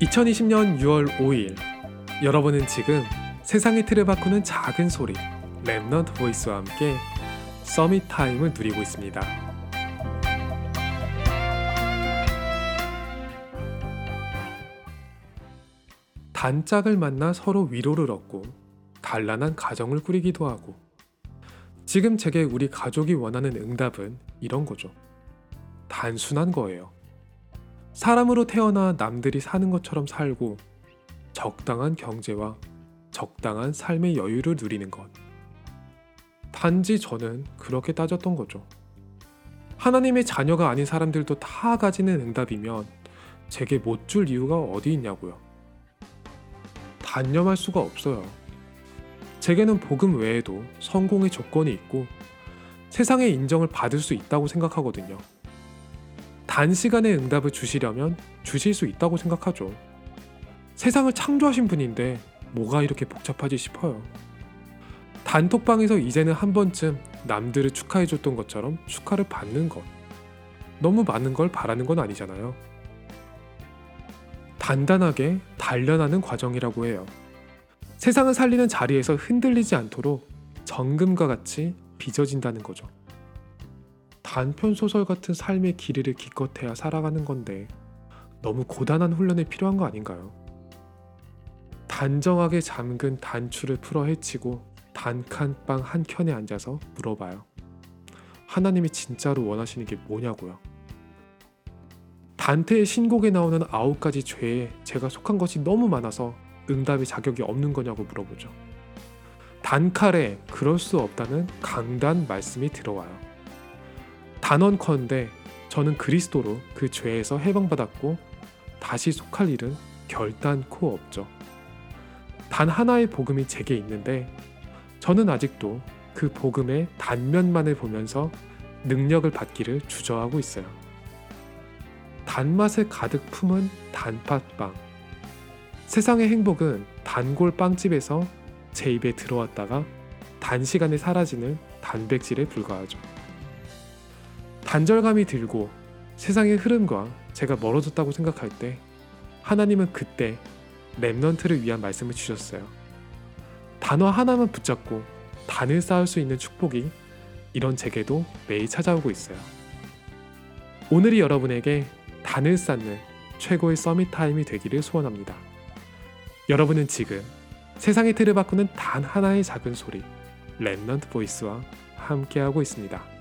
2020년 6월 5일 여러분은 지금 세상의 틀을 바꾸는 작은 소리 Remnant Voice와 함께 Summit Time을 누리고 있습니다. 단짝을 만나 서로 위로를 얻고 단란한 가정을 꾸리기도 하고 지금 제게 우리 가족이 원하는 응답은 이런 거죠. 단순한 거예요. 사람으로 태어나 남들이 사는 것처럼 살고 적당한 경제와 적당한 삶의 여유를 누리는 것. 단지 저는 그렇게 따졌던 거죠. 하나님의 자녀가 아닌 사람들도 다 가지는 응답이면 제게 못 줄 이유가 어디 있냐고요. 단념할 수가 없어요. 제게는 복음 외에도 성공의 조건이 있고 세상의 인정을 받을 수 있다고 생각하거든요. 단시간에 응답을 주시려면 주실 수 있다고 생각하죠. 세상을 창조하신 분인데 뭐가 이렇게 복잡하지 싶어요. 단톡방에서 이제는 한 번쯤 남들을 축하해줬던 것처럼 축하를 받는 것. 너무 많은 걸 바라는 건 아니잖아요. 단단하게 단련하는 과정이라고 해요. 세상을 살리는 자리에서 흔들리지 않도록 정금과 같이 빚어진다는 거죠. 단편 소설 같은 삶의 길이를 기껏해야 살아가는 건데 너무 고단한 훈련이 필요한 거 아닌가요? 단정하게 잠근 단추를 풀어 헤치고 단칸방 한 켠에 앉아서 물어봐요. 하나님이 진짜로 원하시는 게 뭐냐고요? 단테의 신곡에 나오는 아홉 가지 죄에 제가 속한 것이 너무 많아서 응답의 자격이 없는 거냐고 물어보죠. 단칼에 그럴 수 없다는 강단 말씀이 들어와요. 단언컨대 저는 그리스도로 그 죄에서 해방받았고 다시 속할 일은 결단코 없죠. 단 하나의 복음이 제게 있는데 저는 아직도 그 복음의 단면만을 보면서 능력을 받기를 주저하고 있어요. 단맛을 가득 품은 단팥빵. 세상의 행복은 단골 빵집에서 제 입에 들어왔다가 단시간에 사라지는 단백질에 불과하죠. 단절감이 들고 세상의 흐름과 제가 멀어졌다고 생각할 때 하나님은 그때 랩넌트를 위한 말씀을 주셨어요. 단어 하나만 붙잡고 단을 쌓을 수 있는 축복이 이런 제게도 매일 찾아오고 있어요. 오늘이 여러분에게 단을 쌓는 최고의 Summit Time이 되기를 소원합니다. 여러분은 지금 세상의 틀을 바꾸는 단 하나의 작은 소리 Remnant Voice와 함께하고 있습니다.